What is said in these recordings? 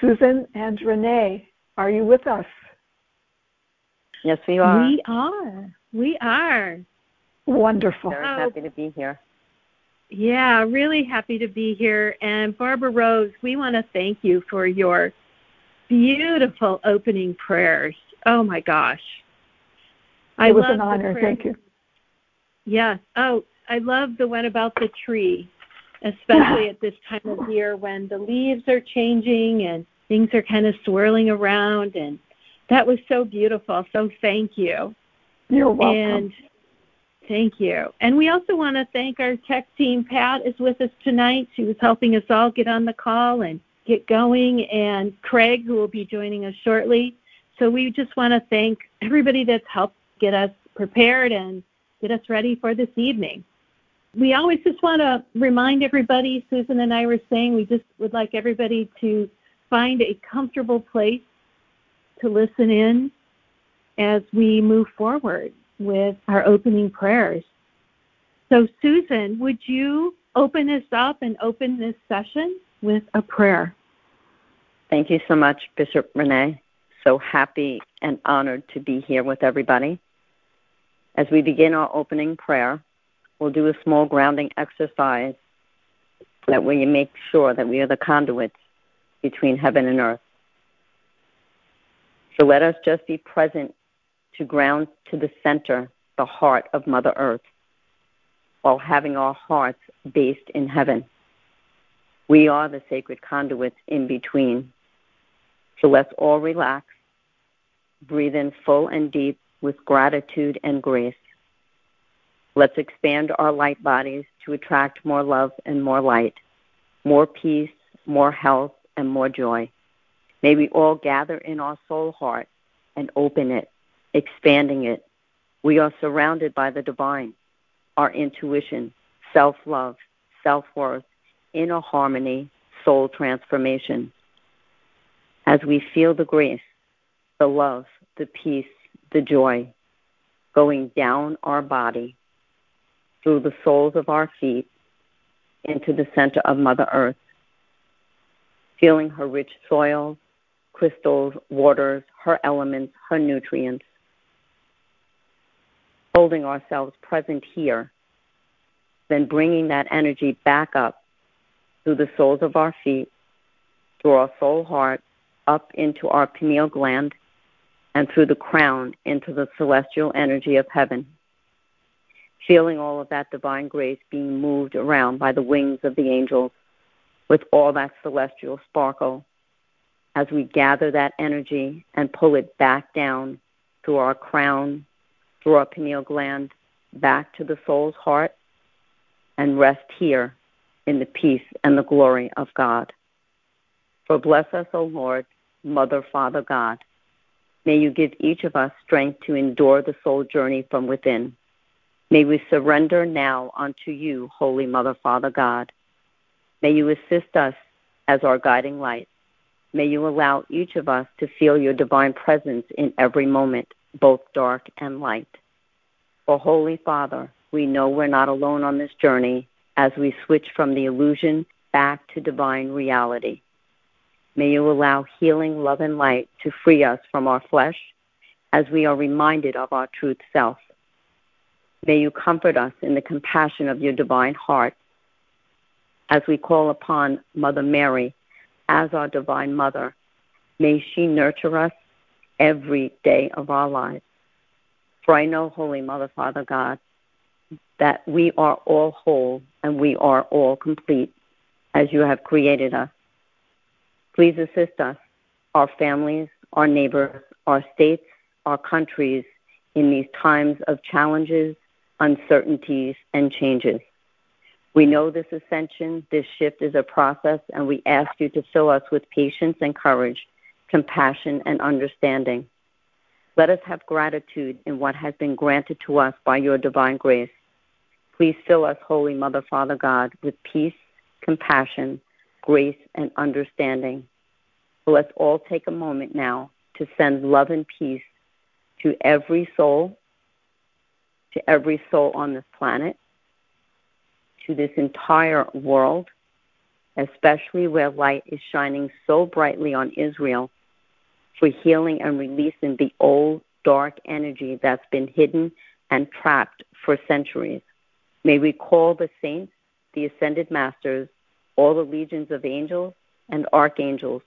Susan and Renee, are you with us? Yes, we are. We are. We are. Wonderful. Very happy to be here. Yeah, really happy to be here. And Barbara Rose, we want to thank you for your beautiful opening prayers. Oh my gosh. I it was an honor. Thank you. Yes. Oh, I love the one about the tree, especially at this time of year when the leaves are changing and things are kind of swirling around and that was so beautiful. So thank you. You're welcome. And thank you. And we also want to thank our tech team. Pat is with us tonight. She was helping us all get on the call and get going, and Craig, who will be joining us shortly. So we just want to thank everybody that's helped get us prepared and get us ready for this evening. We always just want to remind everybody, Susan and I were saying, we just would like everybody to find a comfortable place to listen in as we move forward with our opening prayers. So, Susan, would you open us up and open this session with a prayer? Thank you so much, Bishop Renee. So happy and honored to be here with everybody. As we begin our opening prayer, we'll do a small grounding exercise that we make sure that we are the conduits between heaven and earth. So let us just be present to ground to the center, the heart of Mother Earth, while having our hearts based in heaven. We are the sacred conduits in between. So let's all relax, breathe in full and deep with gratitude and grace. Let's expand our light bodies to attract more love and more light, more peace, more health, and more joy. May we all gather in our soul heart and open it, expanding it. We are surrounded by the divine, our intuition, self love, self worth, inner harmony, soul transformation. As we feel the grace, the love, the peace, the joy going down our body through the soles of our feet into the center of Mother Earth, feeling her rich soil, crystals, waters, her elements, her nutrients. Holding ourselves present here, then bringing that energy back up through the soles of our feet, through our soul heart, up into our pineal gland, and through the crown into the celestial energy of heaven. Feeling all of that divine grace being moved around by the wings of the angels with all that celestial sparkle as we gather that energy and pull it back down through our crown, through our pineal gland, back to the soul's heart, and rest here in the peace and the glory of God. For bless us, O Lord, Mother, Father, God. May you give each of us strength to endure the soul journey from within. May we surrender now unto you, Holy Mother, Father, God. May you assist us as our guiding light. May you allow each of us to feel your divine presence in every moment, both dark and light. For Holy Father, we know we're not alone on this journey as we switch from the illusion back to divine reality. May you allow healing, love, and light to free us from our flesh as we are reminded of our truth self. May you comfort us in the compassion of your divine heart as we call upon Mother Mary as our Divine Mother. May she nurture us every day of our lives. For I know, Holy Mother, Father God, that we are all whole and we are all complete as you have created us. Please assist us, our families, our neighbors, our states, our countries in these times of challenges, uncertainties, and changes. We know this ascension, this shift is a process, and we ask you to fill us with patience and courage, compassion and understanding. Let us have gratitude in what has been granted to us by your divine grace. Please fill us, Holy Mother, Father God, with peace, compassion, grace, and understanding. Let's all take a moment now to send love and peace to every soul, to every soul on this planet, to this entire world, especially where light is shining so brightly on Israel for healing and releasing the old dark energy that's been hidden and trapped for centuries. May we call the saints, the ascended masters, all the legions of angels and archangels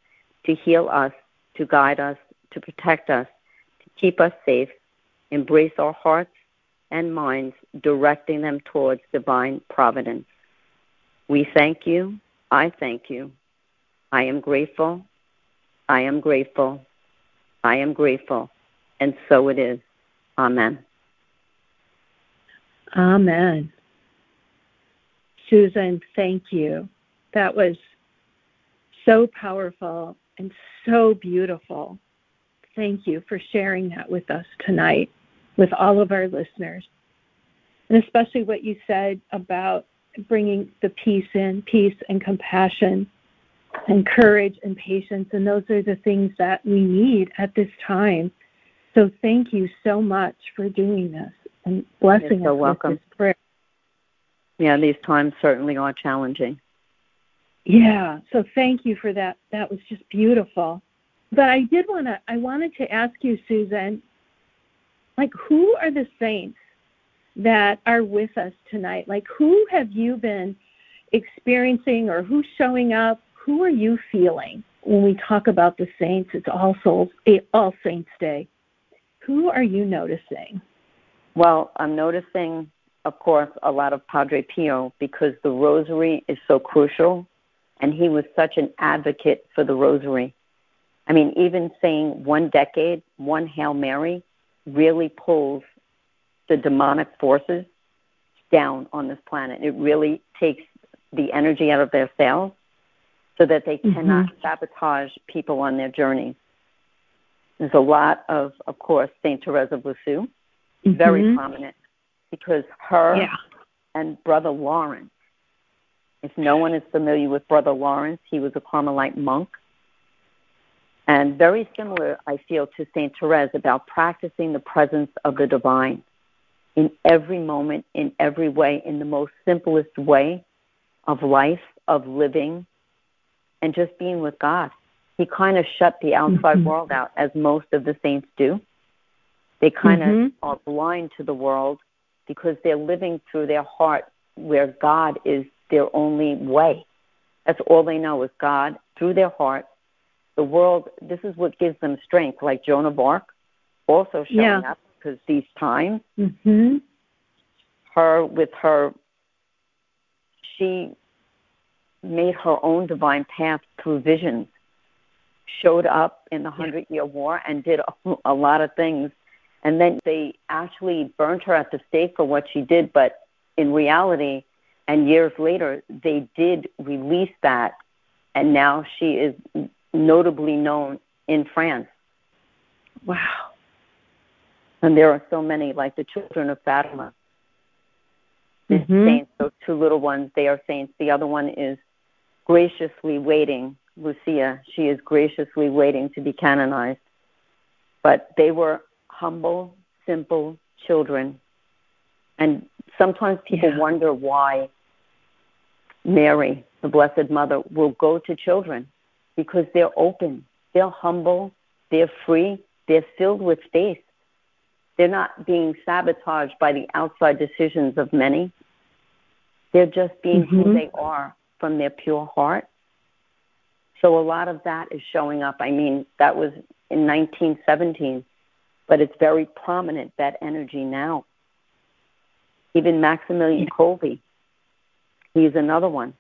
to heal us, to guide us, to protect us, to keep us safe, embrace our hearts and minds, directing them towards divine providence. We thank you. I thank you. I am grateful. I am grateful. I am grateful. And so it is. Amen. Amen. Susan, thank you. That was so powerful and so beautiful. Thank you for sharing that with us tonight, with all of our listeners. And especially what you said about bringing the peace in, peace and compassion and courage and patience. And those are the things that we need at this time. So thank you so much for doing this and blessing You're so us welcome. with this prayer. Yeah, these times certainly are challenging. Yeah, so thank you for that. That was just beautiful. But I did want to I wanted to ask you Susan, like who are the saints that are with us tonight? Like who have you been experiencing or who's showing up? Who are you feeling when we talk about the saints? It's All Souls All Saints Day. Who are you noticing? Well, I'm noticing of course, a lot of Padre Pio because the rosary is so crucial, and he was such an advocate for the rosary. I mean, even saying one decade, one Hail Mary, really pulls the demonic forces down on this planet. It really takes the energy out of their sails so that they mm-hmm. cannot sabotage people on their journey. There's a lot of, of course, Saint Therese of Lisieux, mm-hmm. very prominent because her yeah. and Brother Lawrence, if no one is familiar with Brother Lawrence, he was a Carmelite monk. And very similar, I feel, to St. Therese about practicing the presence of the divine in every moment, in every way, in the most simplest way of life, of living, and just being with God. He kind of shut the outside mm-hmm. world out, as most of the saints do. They kind mm-hmm. of are blind to the world because they're living through their heart where God is their only way. That's all they know is God through their heart. The world, this is what gives them strength, like Joan of Arc also showing yeah. up because these times, mm-hmm. her with her, she made her own divine path through visions, showed up in the Hundred Year War and did a, a lot of things and then they actually burned her at the stake for what she did, but in reality, and years later, they did release that, and now she is notably known in France. Wow. And there are so many, like the children of Fatima. Mm-hmm. Saints, those two little ones, they are saints. The other one is graciously waiting, Lucia. She is graciously waiting to be canonized. But they were humble, simple children. And sometimes people yeah. wonder why Mary, the Blessed Mother, will go to children because they're open, they're humble, they're free, they're filled with faith. They're not being sabotaged by the outside decisions of many. They're just being mm-hmm. who they are from their pure heart. So a lot of that is showing up. I mean, that was in 1917 but it's very prominent, that energy now. Even Maximilian Kolbe, he's another one.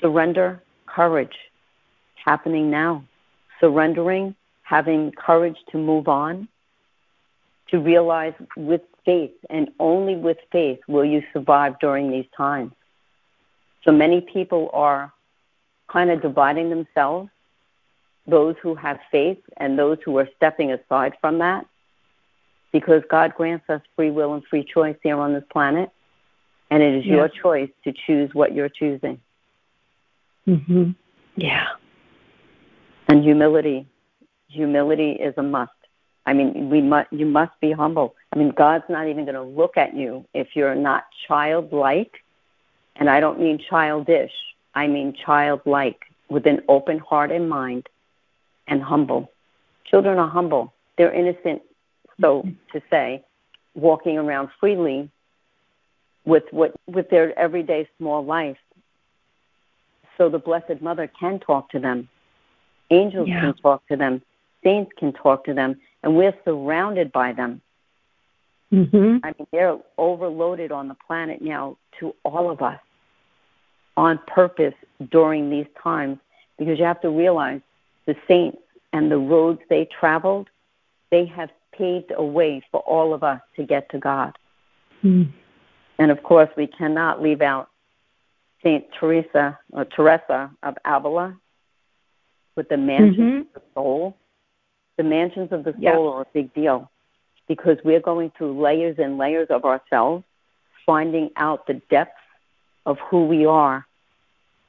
Surrender, courage, happening now. Surrendering, having courage to move on, to realize with faith, and only with faith will you survive during these times. So many people are kind of dividing themselves those who have faith and those who are stepping aside from that because God grants us free will and free choice here on this planet, and it is yes. your choice to choose what you're choosing. Mhm. Yeah. And humility, humility is a must. I mean, we must you must be humble. I mean, God's not even going to look at you if you're not childlike, and I don't mean childish I mean childlike, with an open heart and mind, and humble. Children are humble. They're innocent, so to say, walking around freely with what with their everyday small life. So the Blessed Mother can talk to them. Angels yeah. can talk to them. Saints can talk to them, and we're surrounded by them. Mm-hmm. I mean, they're overloaded on the planet now to all of us on purpose during these times because you have to realize the saints and the roads they traveled, they have paved a way for all of us to get to God. Mm. And of course, we cannot leave out Saint Teresa or Teresa of Avila with the mansions mm-hmm. of the soul. The mansions of the soul yep. are a big deal because we're going through layers and layers of ourselves, finding out the depths of who we are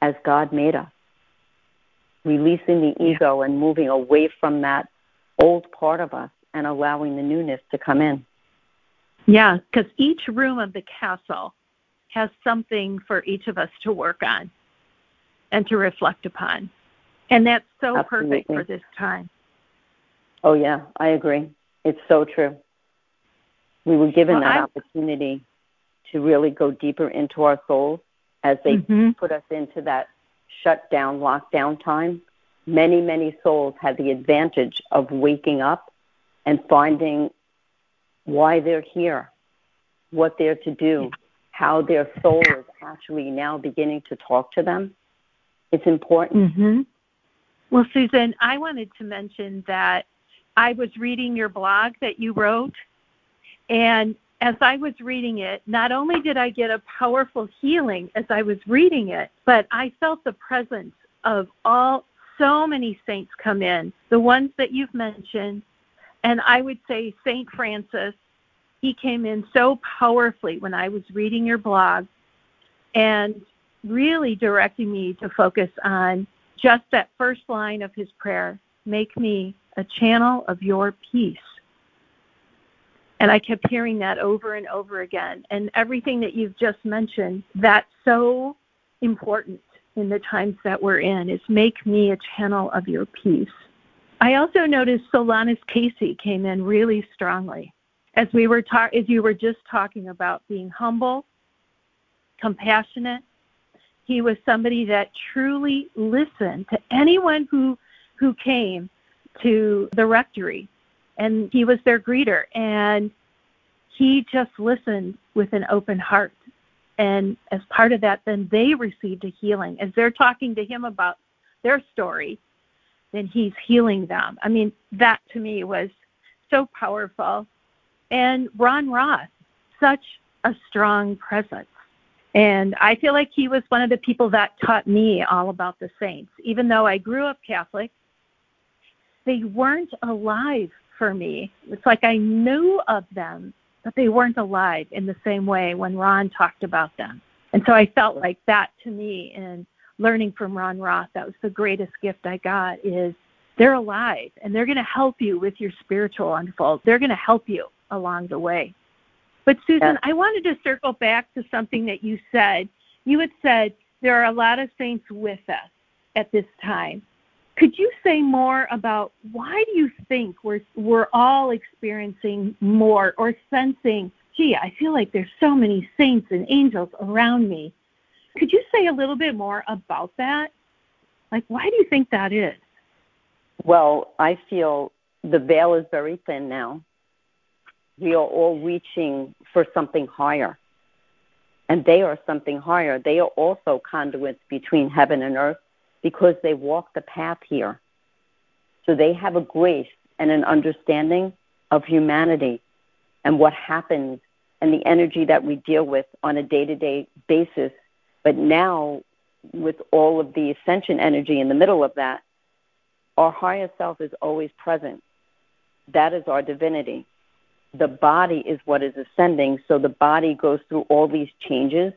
as God made us, releasing the ego and moving away from that old part of us and allowing the newness to come in. Yeah, because each room of the castle has something for each of us to work on and to reflect upon. And that's so Absolutely. perfect for this time. Oh, yeah, I agree. It's so true. We were given well, that I, opportunity to really go deeper into our souls as they mm-hmm. put us into that shutdown, lockdown time. Many, many souls had the advantage of waking up and finding why they're here, what they're to do, how their soul is actually now beginning to talk to them. It's important. Mm-hmm. Well, Susan, I wanted to mention that I was reading your blog that you wrote, and as I was reading it, not only did I get a powerful healing as I was reading it, but I felt the presence of all so many saints come in, the ones that you've mentioned, and I would say St. Francis, he came in so powerfully when I was reading your blog and really directing me to focus on just that first line of his prayer make me a channel of your peace. And I kept hearing that over and over again. And everything that you've just mentioned, that's so important in the times that we're in, is make me a channel of your peace. I also noticed Solanus Casey came in really strongly. As we were ta- as you were just talking about being humble, compassionate, he was somebody that truly listened to anyone who who came to the rectory and he was their greeter and he just listened with an open heart. And as part of that then they received a healing. As they're talking to him about their story then he's healing them. I mean that to me was so powerful and ron roth such a strong presence and i feel like he was one of the people that taught me all about the saints even though i grew up catholic they weren't alive for me. It's like I knew of them, but they weren't alive in the same way when Ron talked about them. And so I felt like that to me and learning from Ron Roth, that was the greatest gift I got is they're alive and they're going to help you with your spiritual unfold. They're going to help you along the way. But Susan, yeah. I wanted to circle back to something that you said. You had said there are a lot of saints with us at this time. Could you say more about why do you think we're we're all experiencing more or sensing, gee, I feel like there's so many saints and angels around me. Could you say a little bit more about that? Like why do you think that is? Well, I feel the veil is very thin now. We are all reaching for something higher. And they are something higher. They are also conduits between heaven and earth because they walk the path here. So they have a grace and an understanding of humanity and what happens and the energy that we deal with on a day to day basis. But now, with all of the ascension energy in the middle of that, our higher self is always present. That is our divinity. The body is what is ascending, so the body goes through all these changes.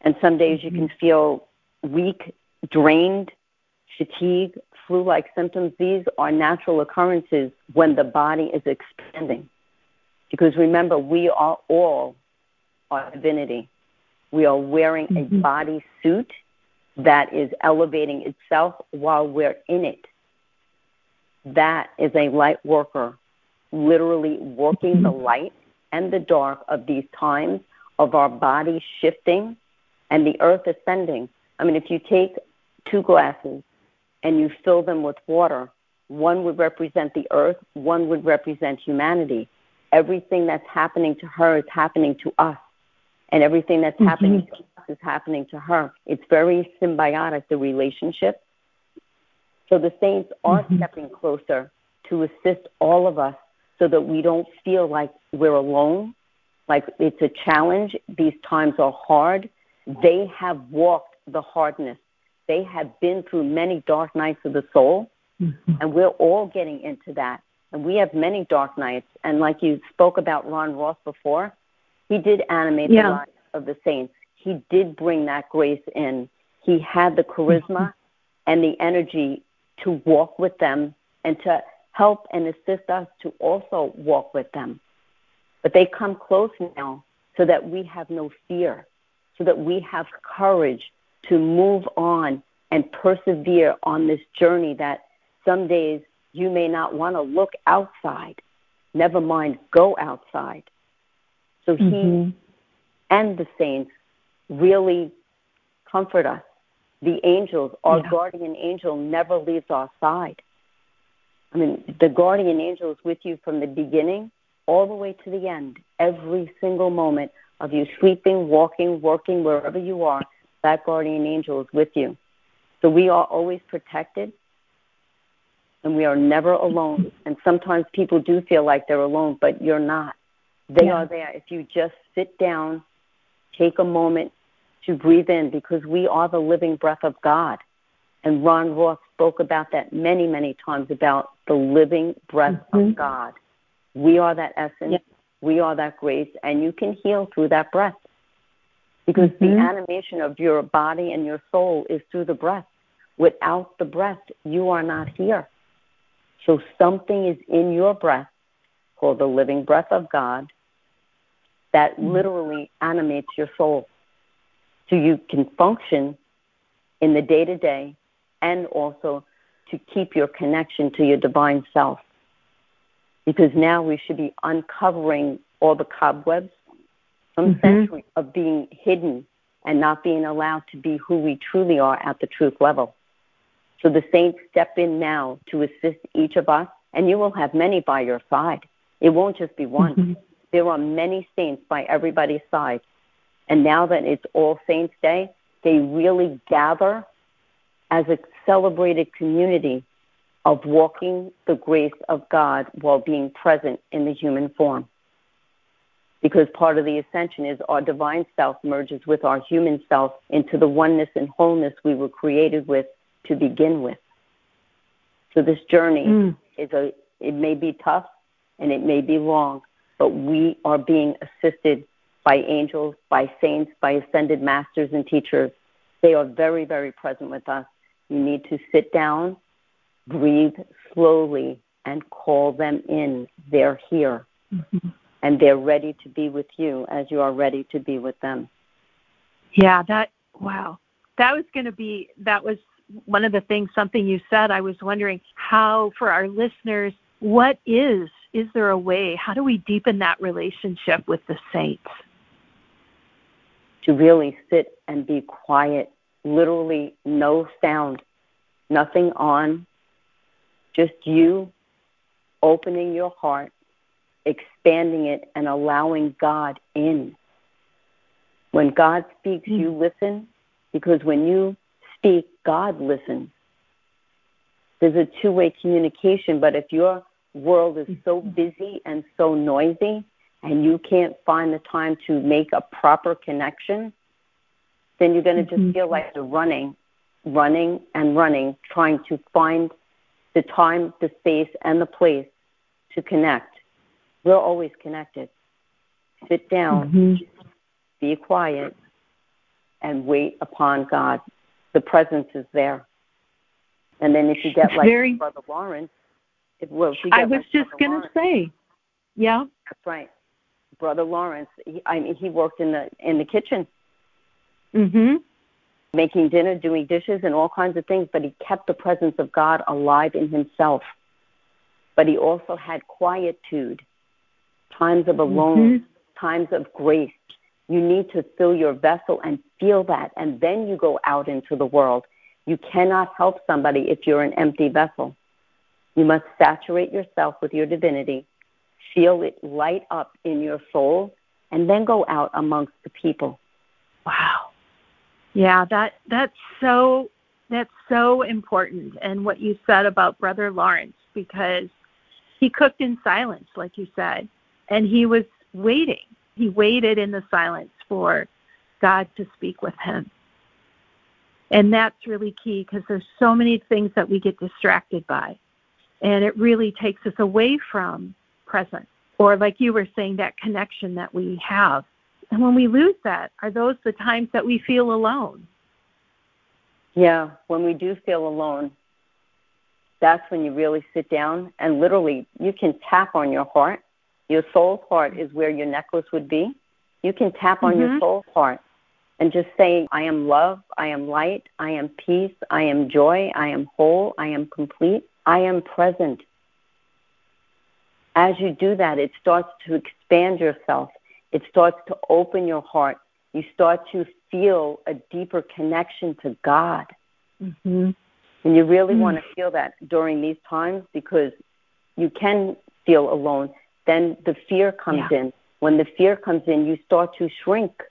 And some days you can mm-hmm. feel weak drained, fatigue, flu like symptoms, these are natural occurrences when the body is expanding. Because remember, we are all our divinity. We are wearing mm-hmm. a body suit that is elevating itself while we're in it. That is a light worker, literally working the light and the dark of these times of our body shifting and the earth ascending. I mean, if you take two glasses and you fill them with water, one would represent the earth, one would represent humanity. Everything that's happening to her is happening to us, and everything that's mm-hmm. happening to us is happening to her. It's very symbiotic, the relationship. So the saints are mm-hmm. stepping closer to assist all of us so that we don't feel like we're alone, like it's a challenge. These times are hard. They have walked the hardness. They have been through many dark nights of the soul Mm-hmm. And we're all getting into that. And we have many dark nights. And like you spoke about Ron Roth before, he did animate yeah. the lives of the saints. He did bring that grace in. He had the charisma mm-hmm. and the energy to walk with them and to help and assist us to also walk with them. But they come close now so that we have no fear, so that we have courage to move on and persevere on this journey that some days you may not want to look outside, never mind go outside. So he mm-hmm. and the saints really comfort us. The angels, our yeah. guardian angel never leaves our side. I mean, the guardian angel is with you from the beginning all the way to the end. Every single moment of you sleeping, walking, working, wherever you are, that guardian angel is with you. So we are always protected and we are never alone. And sometimes people do feel like they're alone, but you're not. They yeah. are there. If you just sit down, take a moment to breathe in, because we are the living breath of God. And Ron Roth spoke about that many, many times about the living breath mm-hmm. of God. We are that essence. We are that grace, and you can heal through that breath. Because mm-hmm. the animation of your body and your soul is through the breath. Without the breath, you are not here. So something is in your breath called the living breath of God that mm-hmm. literally animates your soul. So you can function in the day to day and also to keep your connection to your divine self. Because now we should be uncovering all the cobwebs from mm-hmm. centuries of being hidden and not being allowed to be who we truly are at the truth level. So the saints step in now to assist each of us, and you will have many by your side. It won't just be one. Mm-hmm. There are many saints by everybody's side. And now that it's All Saints Day, they really gather as a celebrated community of walking the grace of God while being present in the human form. Because part of the ascension is our divine self merges with our human self into the oneness and wholeness we were created with to begin with. So this journey mm. is a it may be tough and it may be long, but we are being assisted by angels, by saints, by ascended masters and teachers. They are very, very present with us. You need to sit down, breathe slowly, and call them in. They're here. Mm-hmm. And they're ready to be with you as you are ready to be with them. Yeah, that, wow. That was going to be, that was one of the things, something you said, I was wondering how, for our listeners, what is, is there a way, how do we deepen that relationship with the saints? To really sit and be quiet, literally no sound, nothing on, just you opening your heart, expanding it, and allowing God in. When God speaks, mm-hmm. you listen, because when you speak, God listens. There's a two way communication, but if your world is so mm-hmm. busy and so noisy and you can't find the time to make a proper connection, then you're going to just mm-hmm. feel like you're running, running and running, trying to find the time, the space, and the place to connect. We're always connected. Sit down, mm-hmm. be quiet, and wait upon God the presence is there. And then if you get like very, Brother Lawrence, if, well, if I was like just going to say, yeah, that's right. Brother Lawrence, he, I mean, he worked in the in the kitchen. Mhm. making dinner, doing dishes, and all kinds of things, but he kept the presence of God alive in himself. But he also had quietude, times of alone, mm-hmm. times of grace. You need to fill your vessel and feel that, and then you go out into the world. You cannot help somebody if you're an empty vessel. You must saturate yourself with your divinity, feel it light up in your soul, and then go out amongst the people. Yeah, that that's so that's so important and what you said about brother Lawrence because he cooked in silence like you said and he was waiting. He waited in the silence for God to speak with him. And that's really key because there's so many things that we get distracted by. And it really takes us away from presence or like you were saying that connection that we have and when we lose that, are those the times that we feel alone? Yeah, when we do feel alone, that's when you really sit down and literally you can tap on your heart. Your soul heart is where your necklace would be. You can tap on mm-hmm. your soul heart and just say, I am love, I am light, I am peace, I am joy, I am whole, I am complete, I am present. As you do that, it starts to expand yourself it starts to open your heart. You start to feel a deeper connection to God. Mm-hmm. And you really mm-hmm. want to feel that during these times because you can feel alone. Then the fear comes yeah. in. When the fear comes in, you start to shrink.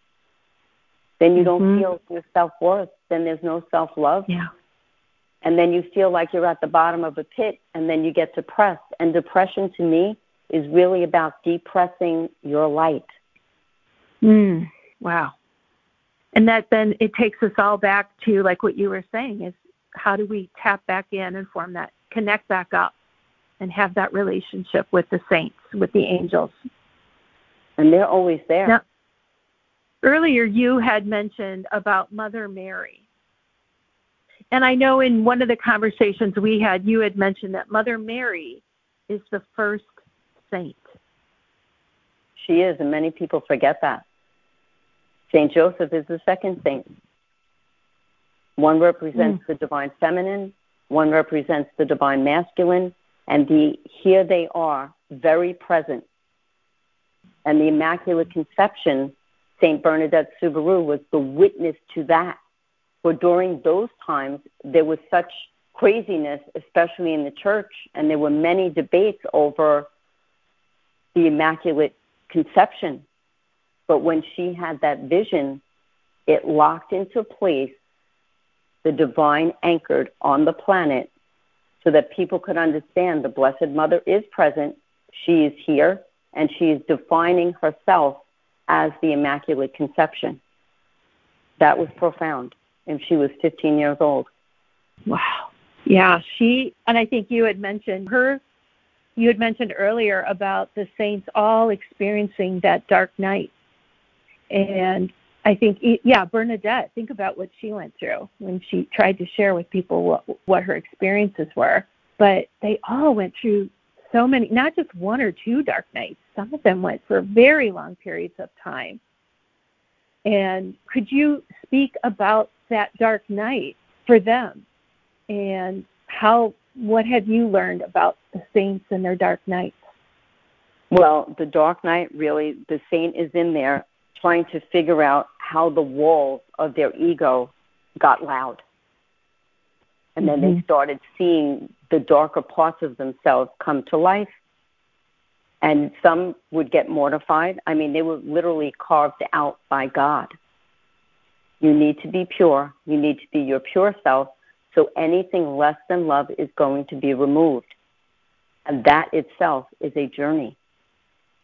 Then you mm-hmm. don't feel your self worth. Then there's no self love. Yeah. And then you feel like you're at the bottom of a pit, and then you get depressed. And depression to me is really about depressing your light. Mm, wow. And that then it takes us all back to like what you were saying is how do we tap back in and form that connect back up and have that relationship with the saints, with the angels. And they're always there. Now, earlier you had mentioned about Mother Mary. And I know in one of the conversations we had, you had mentioned that Mother Mary is the first saint. She is, and many people forget that. Saint Joseph is the second saint. One represents mm. the divine feminine, one represents the divine masculine, and the here they are, very present. And the Immaculate Conception, Saint Bernadette Soubirous was the witness to that. For during those times, there was such craziness, especially in the church, and there were many debates over the Immaculate Conception but when she had that vision, it locked into place the divine anchored on the planet so that people could understand the Blessed Mother is present, she is here, and she is defining herself as the Immaculate Conception. That was profound. And she was 15 years old. Wow. Yeah, she, and I think you had mentioned her, you had mentioned earlier about the saints all experiencing that dark night and I think, yeah, Bernadette, think about what she went through when she tried to share with people what, what her experiences were. But they all went through so many, not just one or two dark nights. Some of them went for very long periods of time. And could you speak about that dark night for them and how, what have you learned about the saints and their dark nights? Well, the dark night really, the saint is in there trying to figure out how the walls of their ego got loud. And then mm-hmm. they started seeing the darker parts of themselves come to life. And some would get mortified. I mean, they were literally carved out by God. You need to be pure. You need to be your pure self. So anything less than love is going to be removed. And that itself is a journey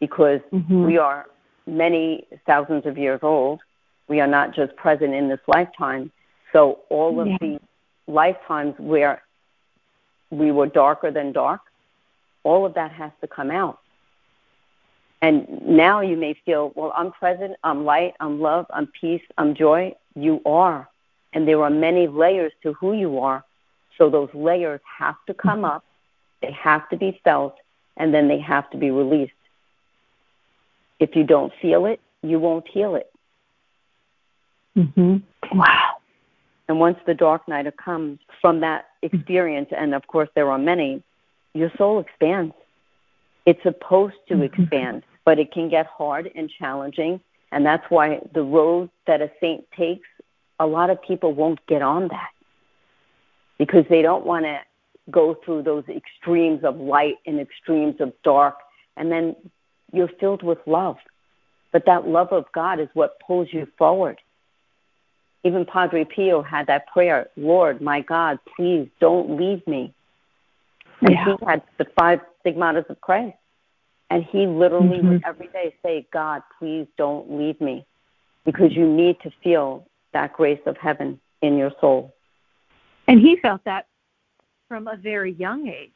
because mm-hmm. we are many thousands of years old. We are not just present in this lifetime. So all of yeah. the lifetimes where we were darker than dark, all of that has to come out. And now you may feel, well, I'm present, I'm light, I'm love, I'm peace, I'm joy. You are. And there are many layers to who you are. So those layers have to come mm-hmm. up, they have to be felt, and then they have to be released. If you don't feel it, you won't heal it. Mhm. Wow. And once the dark night comes from that experience, and of course there are many, your soul expands. It's supposed to mm-hmm. expand, but it can get hard and challenging. And that's why the road that a saint takes, a lot of people won't get on that because they don't want to go through those extremes of light and extremes of dark. And then you're filled with love. But that love of God is what pulls you forward. Even Padre Pio had that prayer, Lord, my God, please don't leave me. And yeah. he had the five stigmata of Christ. And he literally mm-hmm. would every day say, God, please don't leave me. Because you need to feel that grace of heaven in your soul. And he felt that from a very young age.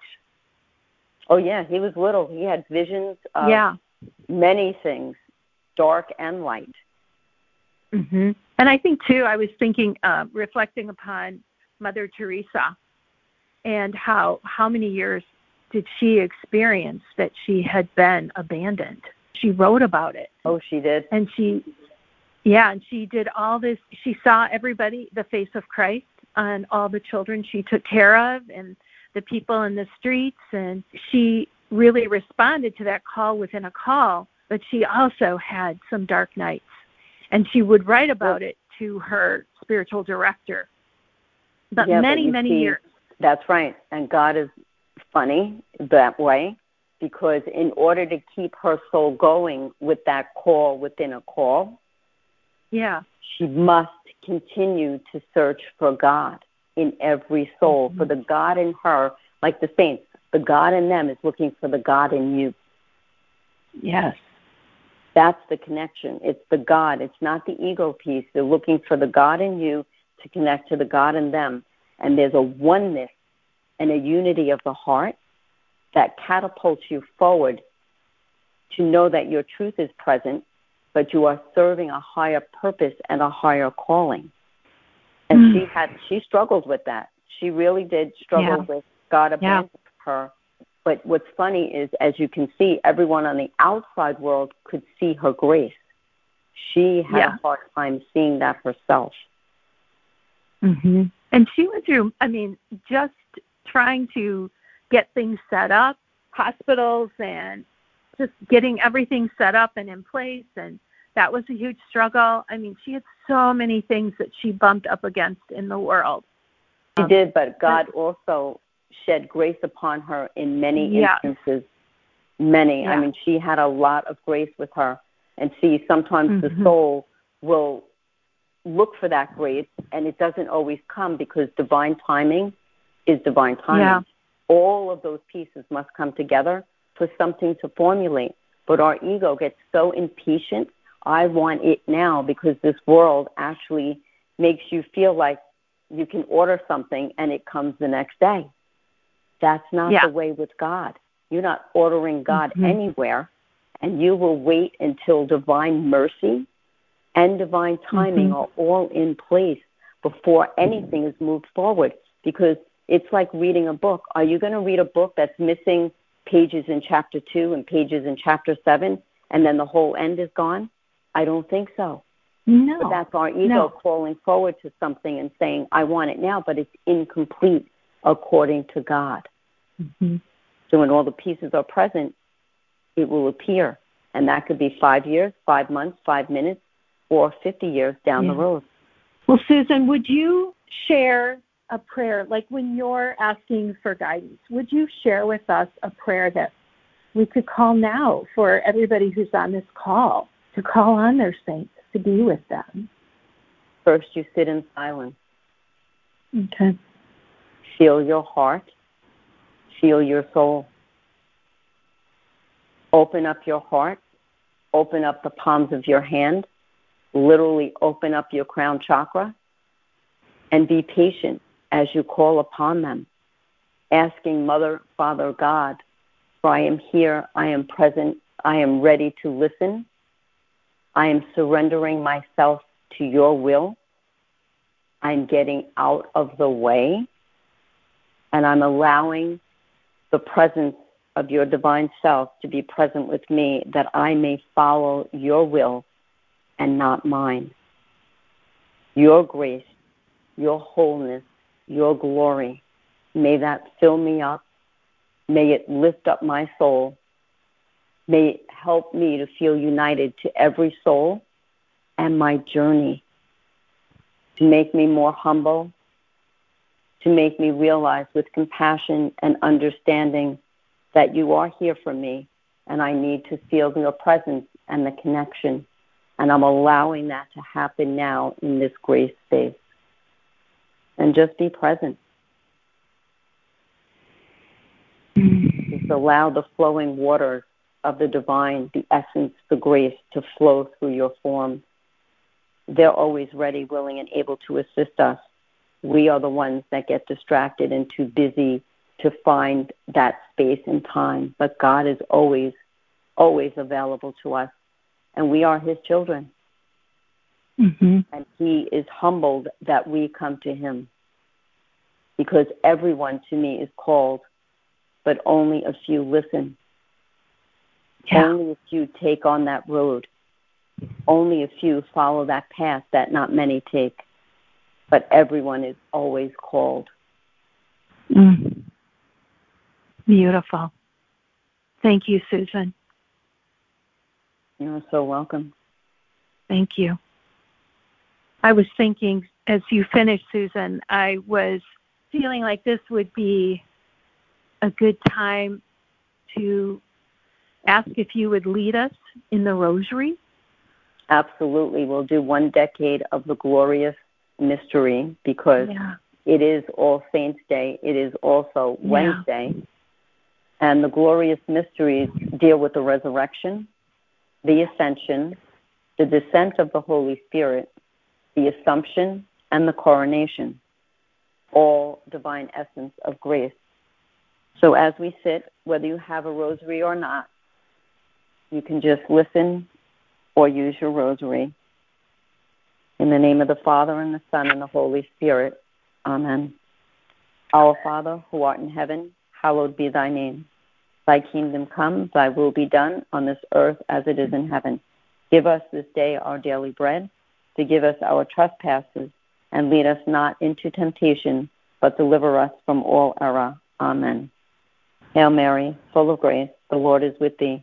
Oh yeah, he was little. He had visions of yeah. many things, dark and light. Mhm. And I think too, I was thinking, uh, reflecting upon Mother Teresa, and how how many years did she experience that she had been abandoned? She wrote about it. Oh, she did. And she, yeah, and she did all this. She saw everybody, the face of Christ, on all the children she took care of, and the people in the streets, and she really responded to that call within a call. But she also had some dark nights, and she would write about it to her spiritual director. But yeah, many, but many see, years. That's right. And God is funny that way because in order to keep her soul going with that call within a call, yeah, she must continue to search for God in every soul, mm-hmm. for the God in her, like the saints, the God in them is looking for the God in you. Yes. That's the connection. It's the God. It's not the ego piece. They're looking for the God in you to connect to the God in them. And there's a oneness and a unity of the heart that catapults you forward to know that your truth is present, but you are serving a higher purpose and a higher calling. And mm. she had she struggled with that. She really did struggle yeah. with God abandoned yeah. her. But what's funny is, as you can see, everyone on the outside world could see her grace. She had yeah. a hard time seeing that herself. hmm And she went through, I mean, just trying to get things set up, hospitals and just getting everything set up and in place and that was a huge struggle. I mean, she had so many things that she bumped up against in the world. She um, did, but God but, also shed grace upon her in many yeah. instances. Many. Yeah. I mean, she had a lot of grace with her. And see, sometimes mm-hmm. the soul will look for that grace, and it doesn't always come because divine timing is divine timing. Yeah. All of those pieces must come together for something to formulate. But our ego gets so impatient. I want it now because this world actually makes you feel like you can order something and it comes the next day. That's not yeah. the way with God. You're not ordering God mm-hmm. anywhere, and you will wait until divine mercy and divine timing mm-hmm. are all in place before anything is moved forward. Because it's like reading a book. Are you going to read a book that's missing pages in chapter 2 and pages in chapter 7 and then the whole end is gone? I don't think so. No. But that's our ego no. crawling forward to something and saying, I want it now, but it's incomplete according to God. Mm-hmm. So when all the pieces are present, it will appear. And that could be five years, five months, five minutes, or 50 years down yeah. the road. Well, Susan, would you share a prayer, like when you're asking for guidance, would you share with us a prayer that we could call now for everybody who's on this call to call on their saints to be with them? First, you sit in silence. Okay. Feel your heart. Feel your soul. Open up your heart. Open up the palms of your hand. Literally open up your crown chakra and be patient as you call upon them, asking Mother, Father, God, for I am here, I am present, I am ready to listen, I am surrendering myself to your will, I'm getting out of the way, and I'm allowing the presence of your divine self to be present with me that I may follow your will and not mine. Your grace your wholeness, your glory. May that fill me up. May it lift up my soul. May help me to feel united to every soul and my journey, to make me more humble, to make me realize with compassion and understanding that you are here for me and I need to feel your presence and the connection. And I'm allowing that to happen now in this grace space. And just be present. Just allow the flowing waters of the divine, the essence, the grace to flow through your form. They're always ready, willing, and able to assist us. We are the ones that get distracted and too busy to find that space and time. But God is always, always available to us, and we are His children. Mm-hmm. And He is humbled that we come to Him because everyone to me is called, but only a few listen. Yeah. Only a few take on that road. Only a few follow that path that not many take. But everyone is always called. Mm. Beautiful. Thank you, Susan. You're so welcome. Thank you. I was thinking as you finished, Susan, I was feeling like this would be a good time to ask if you would lead us in the rosary. Absolutely. We'll do one decade of the glorious mystery because yeah. it is All Saints' Day. It is also Wednesday. Yeah. And the glorious mysteries deal with the resurrection, the ascension, the descent of the Holy Spirit, the assumption, and the coronation, all divine essence of grace. So as we sit, whether you have a rosary or not, you can just listen or use your rosary. In the name of the Father, and the Son, and the Holy Spirit. Amen. Our Father, who art in heaven, hallowed be thy name. Thy kingdom come, thy will be done on this earth as it is in heaven. Give us this day our daily bread. Forgive us our trespasses, and lead us not into temptation, but deliver us from all error. Amen. Hail Mary, full of grace, the Lord is with thee.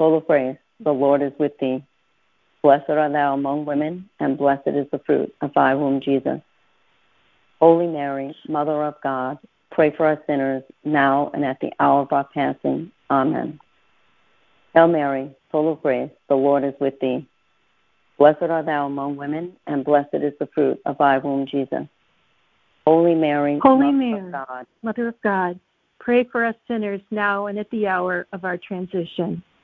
full of grace, the Lord is with thee. Blessed art thou among women, and blessed is the fruit of thy womb, Jesus. Holy Mary, Mother of God, Pray for us sinners, now and at the hour of our passing. Amen. Hail Mary, full of grace, the Lord is with thee. Blessed art thou among women, and blessed is the fruit of thy womb, Jesus. Holy Mary, Holy Mother Mary, of God, Mother of God, pray for us sinners now and at the hour of our transition.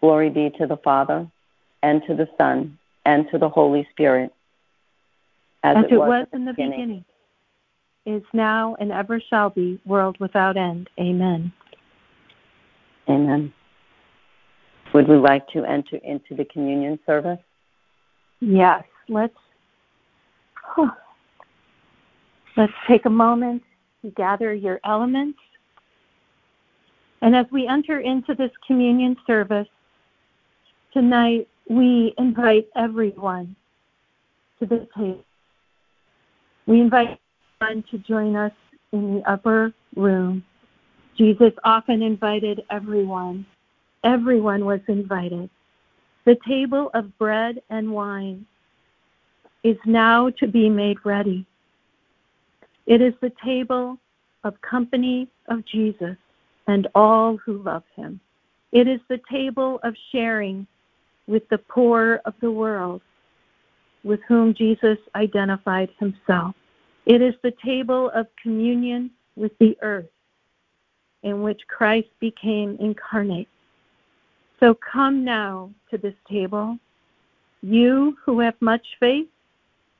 Glory be to the Father, and to the Son, and to the Holy Spirit. As, As it, was, was in the beginning, beginning is now, and ever shall be, world without end. Amen. Amen. Would we like to enter into the communion service? Yes, let's. Let's take a moment to gather your elements. And as we enter into this communion service, tonight we invite everyone to the table. We invite everyone to join us in the upper room. Jesus often invited everyone. Everyone was invited. The table of bread and wine is now to be made ready. It is the table of company of Jesus and all who love him. It is the table of sharing with the poor of the world with whom Jesus identified himself. It is the table of communion with the earth in which Christ became incarnate. So come now to this table, you who have much faith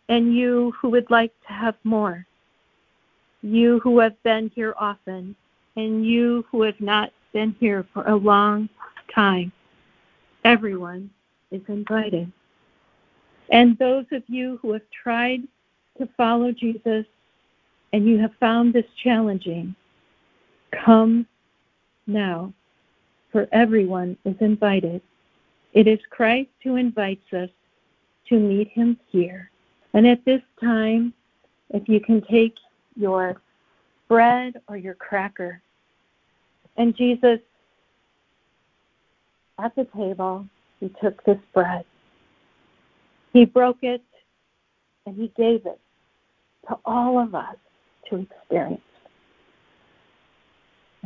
and you who would like to have more, you who have been here often and you who have not been here for a long time. Everyone is invited. And those of you who have tried to follow Jesus and you have found this challenging, come now, for everyone is invited. It is Christ who invites us to meet him here. And at this time, if you can take your bread or your cracker, and Jesus at the table, he took this bread he broke it and he gave it to all of us to experience.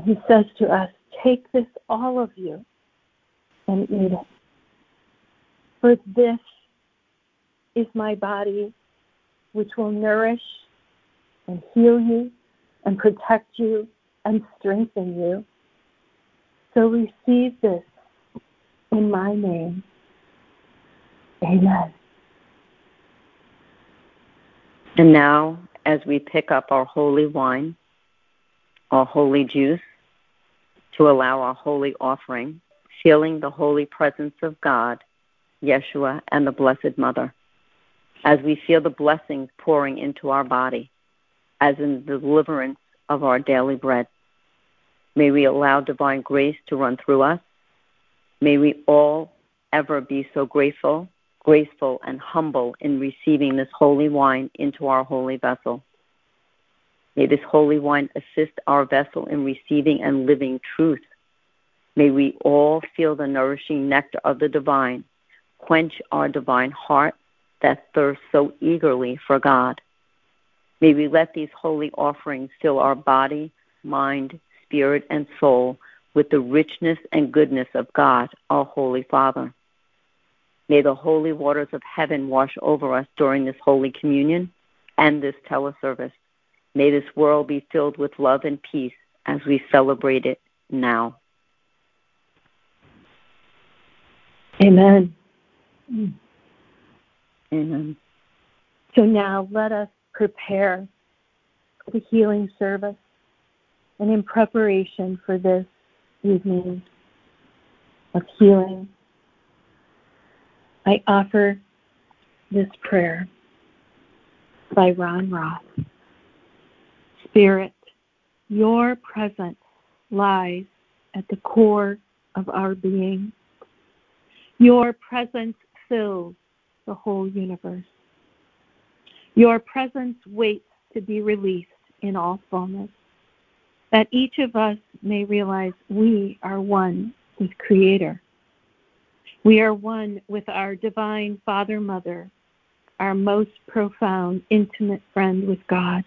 He says to us, Take this, all of you, and eat it. For this is my body, which will nourish and heal you and protect you and strengthen you. So receive this in my name. Amen. And now, as we pick up our holy wine, our holy juice, to allow our holy offering, feeling the holy presence of God, Yeshua, and the Blessed Mother, as we feel the blessings pouring into our body, as in the deliverance of our daily bread. May we allow divine grace to run through us. May we all ever be so grateful graceful, and humble in receiving this holy wine into our holy vessel. May this holy wine assist our vessel in receiving and living truth. May we all feel the nourishing nectar of the divine, quench our divine heart that thirsts so eagerly for God. May we let these holy offerings fill our body, mind, spirit, and soul with the richness and goodness of God, our Holy Father. May the holy waters of heaven wash over us during this Holy Communion and this teleservice. May this world be filled with love and peace as we celebrate it now. Amen. Amen. So now let us prepare for the healing service and in preparation for this of healing I offer this prayer by Ron Roth. Spirit, your presence lies at the core of our being. Your presence fills the whole universe. Your presence waits to be released in all fullness, that each of us may realize we are one with Creator we are one with our divine Father Mother, our most profound, intimate friend with God.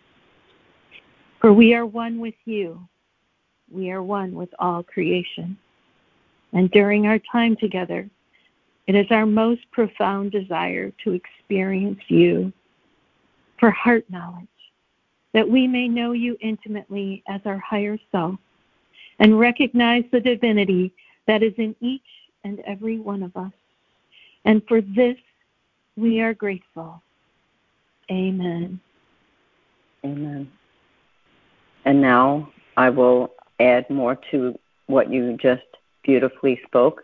For we are one with you. We are one with all creation. And during our time together, it is our most profound desire to experience you for heart knowledge, that we may know you intimately as our higher self and recognize the divinity that is in each and every one of us. And for this, we are grateful. Amen. Amen. And now I will add more to what you just beautifully spoke.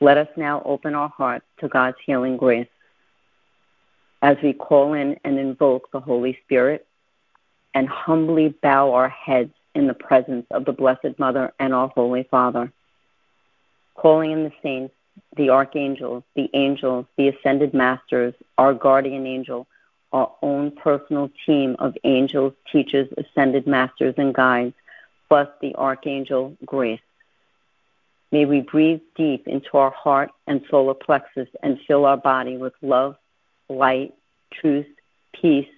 Let us now open our hearts to God's healing grace. As we call in and invoke the Holy Spirit, and humbly bow our heads in the presence of the Blessed Mother and our Holy Father. Calling in the saints, the archangels, the angels, the ascended masters, our guardian angel, our own personal team of angels, teachers, ascended masters, and guides, plus the archangel Grace. May we breathe deep into our heart and solar plexus and fill our body with love, light, truth, peace,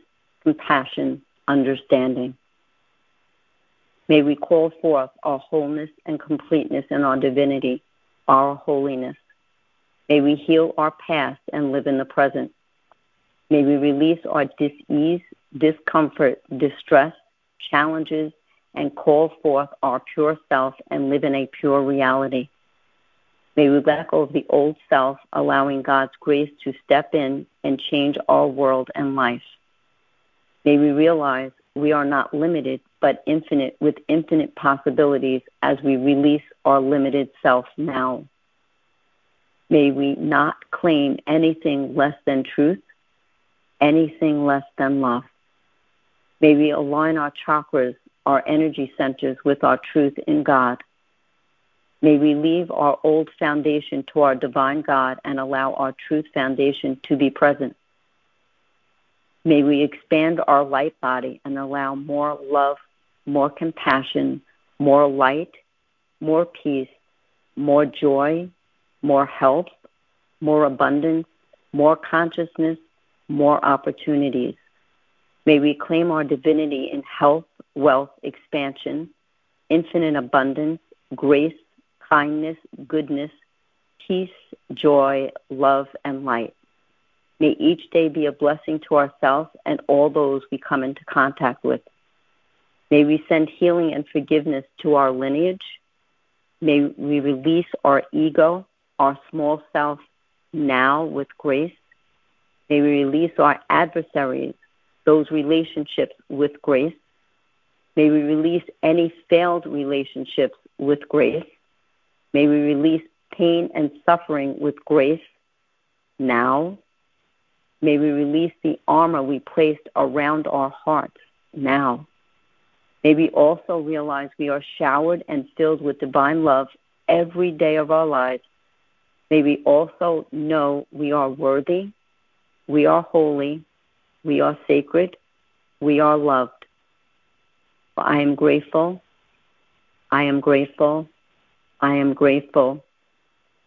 compassion, understanding. May we call forth our wholeness and completeness in our divinity, our holiness. May we heal our past and live in the present. May we release our dis-ease, discomfort, distress, challenges, and call forth our pure self and live in a pure reality. May we let go of the old self, allowing God's grace to step in and change our world and life. May we realize we are not limited, but infinite with infinite possibilities as we release our limited self now. May we not claim anything less than truth, anything less than love. May we align our chakras, our energy centers with our truth in God May we leave our old foundation to our divine God and allow our truth foundation to be present. May we expand our light body and allow more love, more compassion, more light, more peace, more joy, more health, more abundance, more consciousness, more opportunities. May we claim our divinity in health, wealth, expansion, infinite abundance, grace, kindness, goodness, peace, joy, love, and light. May each day be a blessing to ourselves and all those we come into contact with. May we send healing and forgiveness to our lineage. May we release our ego, our small self, now with grace. May we release our adversaries, those relationships with grace. May we release any failed relationships with grace. May we release pain and suffering with grace now. May we release the armor we placed around our hearts now. May we also realize we are showered and filled with divine love every day of our lives. May we also know we are worthy, we are holy, we are sacred, we are loved. I am grateful. I am grateful. I am grateful,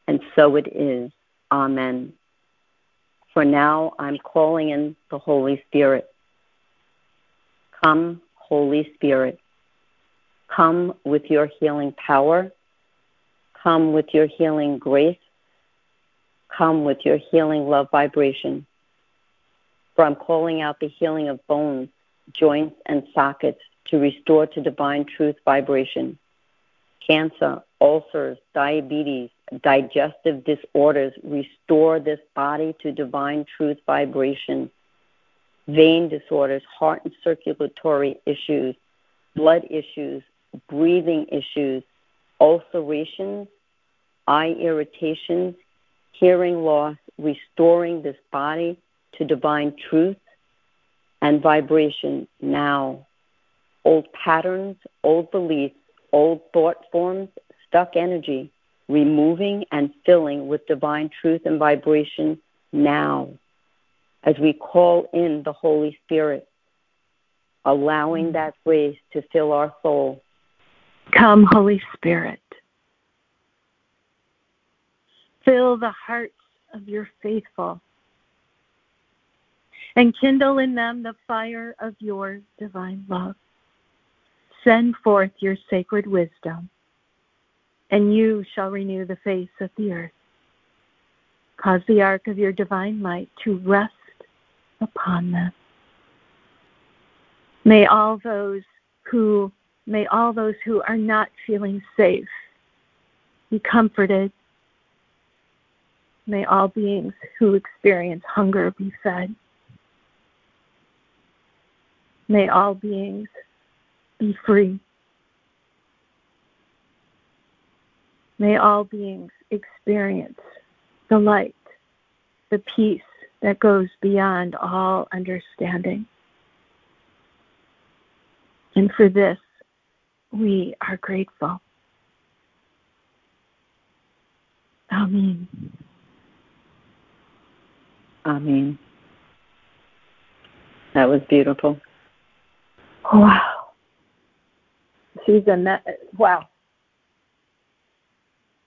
and so it is. Amen. For now, I'm calling in the Holy Spirit. Come, Holy Spirit. Come with your healing power. Come with your healing grace. Come with your healing love vibration. For I'm calling out the healing of bones, joints, and sockets to restore to divine truth vibration cancer, ulcers, diabetes, digestive disorders. Restore this body to divine truth vibration. Vein disorders, heart and circulatory issues, blood issues, breathing issues, ulcerations, eye irritations, hearing loss, restoring this body to divine truth and vibration now. Old patterns, old beliefs, old thought forms, stuck energy, removing and filling with divine truth and vibration now as we call in the Holy Spirit, allowing that grace to fill our soul. Come, Holy Spirit. Fill the hearts of your faithful and kindle in them the fire of your divine love. Send forth your sacred wisdom, and you shall renew the face of the earth. Cause the ark of your divine might to rest upon them. May all those who may all those who are not feeling safe be comforted. May all beings who experience hunger be fed. May all beings be free. May all beings experience the light, the peace that goes beyond all understanding. And for this, we are grateful. Amen. Amen. That was beautiful. Wow. Susan, that, wow.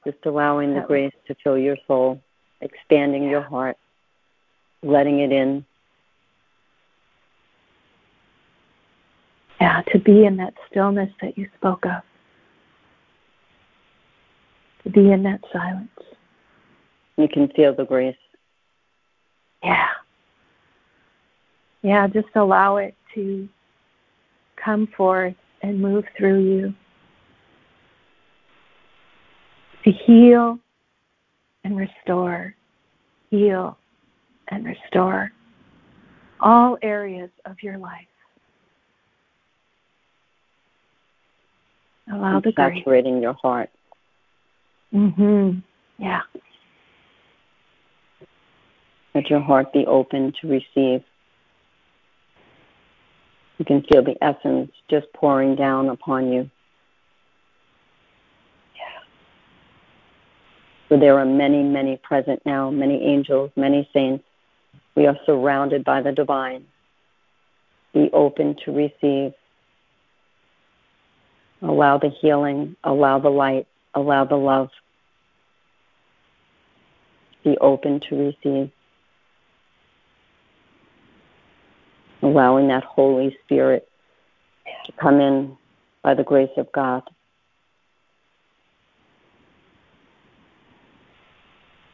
Just allowing the grace to fill your soul, expanding your heart, letting it in. Yeah, to be in that stillness that you spoke of. To be in that silence. You can feel the grace. Yeah. Yeah, just allow it to come forth and move through you. To heal and restore, heal and restore all areas of your life. Allow and the saturating your heart. Mhm. Yeah. Let your heart be open to receive. You can feel the essence just pouring down upon you. For there are many, many present now, many angels, many saints. We are surrounded by the divine. Be open to receive. Allow the healing, allow the light, allow the love. Be open to receive. Allowing that Holy Spirit to come in by the grace of God.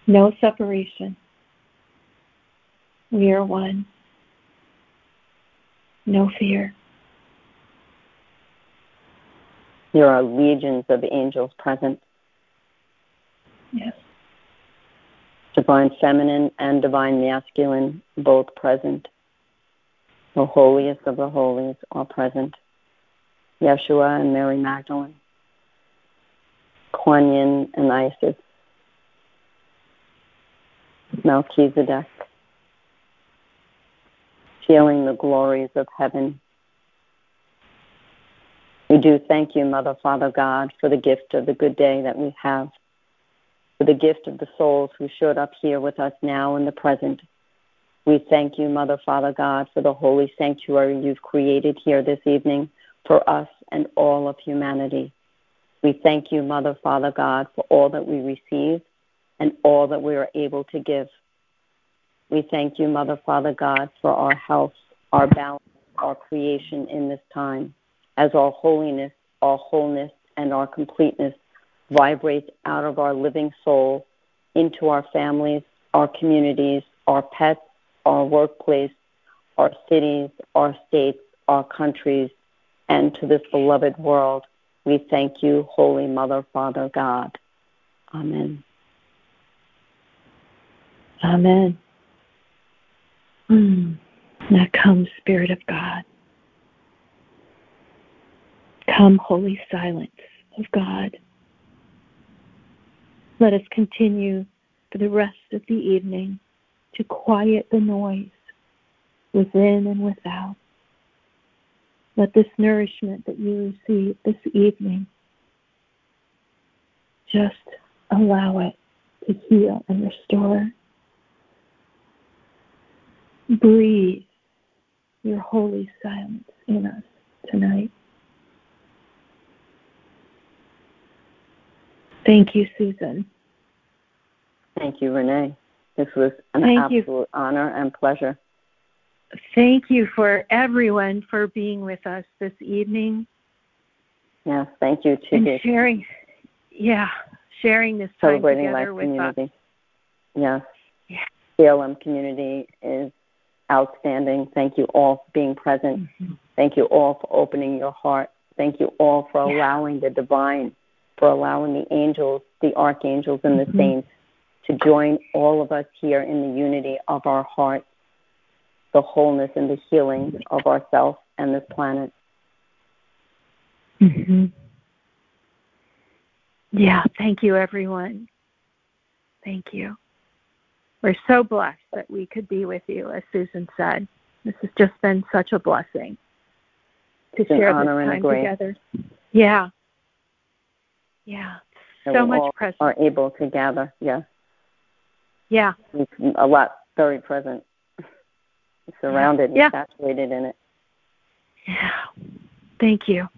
No separation. We are one. No fear. There are legions of angels present, Yes. divine feminine and divine masculine, both present. The holiest of the holies are present. Yeshua and Mary Magdalene, Kuan Yin and Isis, Melchizedek, feeling the glories of heaven. We do thank you, Mother, Father, God, for the gift of the good day that we have, for the gift of the souls who showed up here with us now in the present. We thank you, Mother, Father, God, for the holy sanctuary you've created here this evening for us and all of humanity. We thank you, Mother, Father, God, for all that we receive and all that we are able to give. We thank you, Mother, Father, God, for our health, our balance, our creation in this time, as our holiness, our wholeness, and our completeness vibrates out of our living soul into our families, our communities, our pets, our workplace, our cities, our states, our countries, and to this beloved world. We thank you, Holy Mother, Father, God. Amen. Amen. Mm. Now come, Spirit of God. Come, holy silence of God. Let us continue for the rest of the evening to quiet the noise within and without. Let this nourishment that you receive this evening just allow it to heal and restore. Breathe your holy silence in us tonight. Thank you, Susan. Thank you, Renee. This was an Thank absolute you. honor and pleasure. Thank you for everyone for being with us this evening Yes, thank you to and sharing, yeah, sharing this time Celebrating together Life with community. us. Yes. Yeah. CLM community is outstanding. Thank you all for being present. Thank you all for opening your heart. Thank you all for allowing the divine, for allowing the angels, the archangels, and the Mhm. saints to join all of us here in the unity of our heart, the wholeness and the healing of ourselves and this planet. hmm Yeah, thank you, everyone. Thank you. We're so blessed that we could be with you, as Susan said. This has just been such a blessing. to share this time together. Yeah. Yeah. So, so much presence. Are able to gather. Yeah. Yeah. a lot very present. Surrounded yeah. and saturated in it. Yeah. Thank you.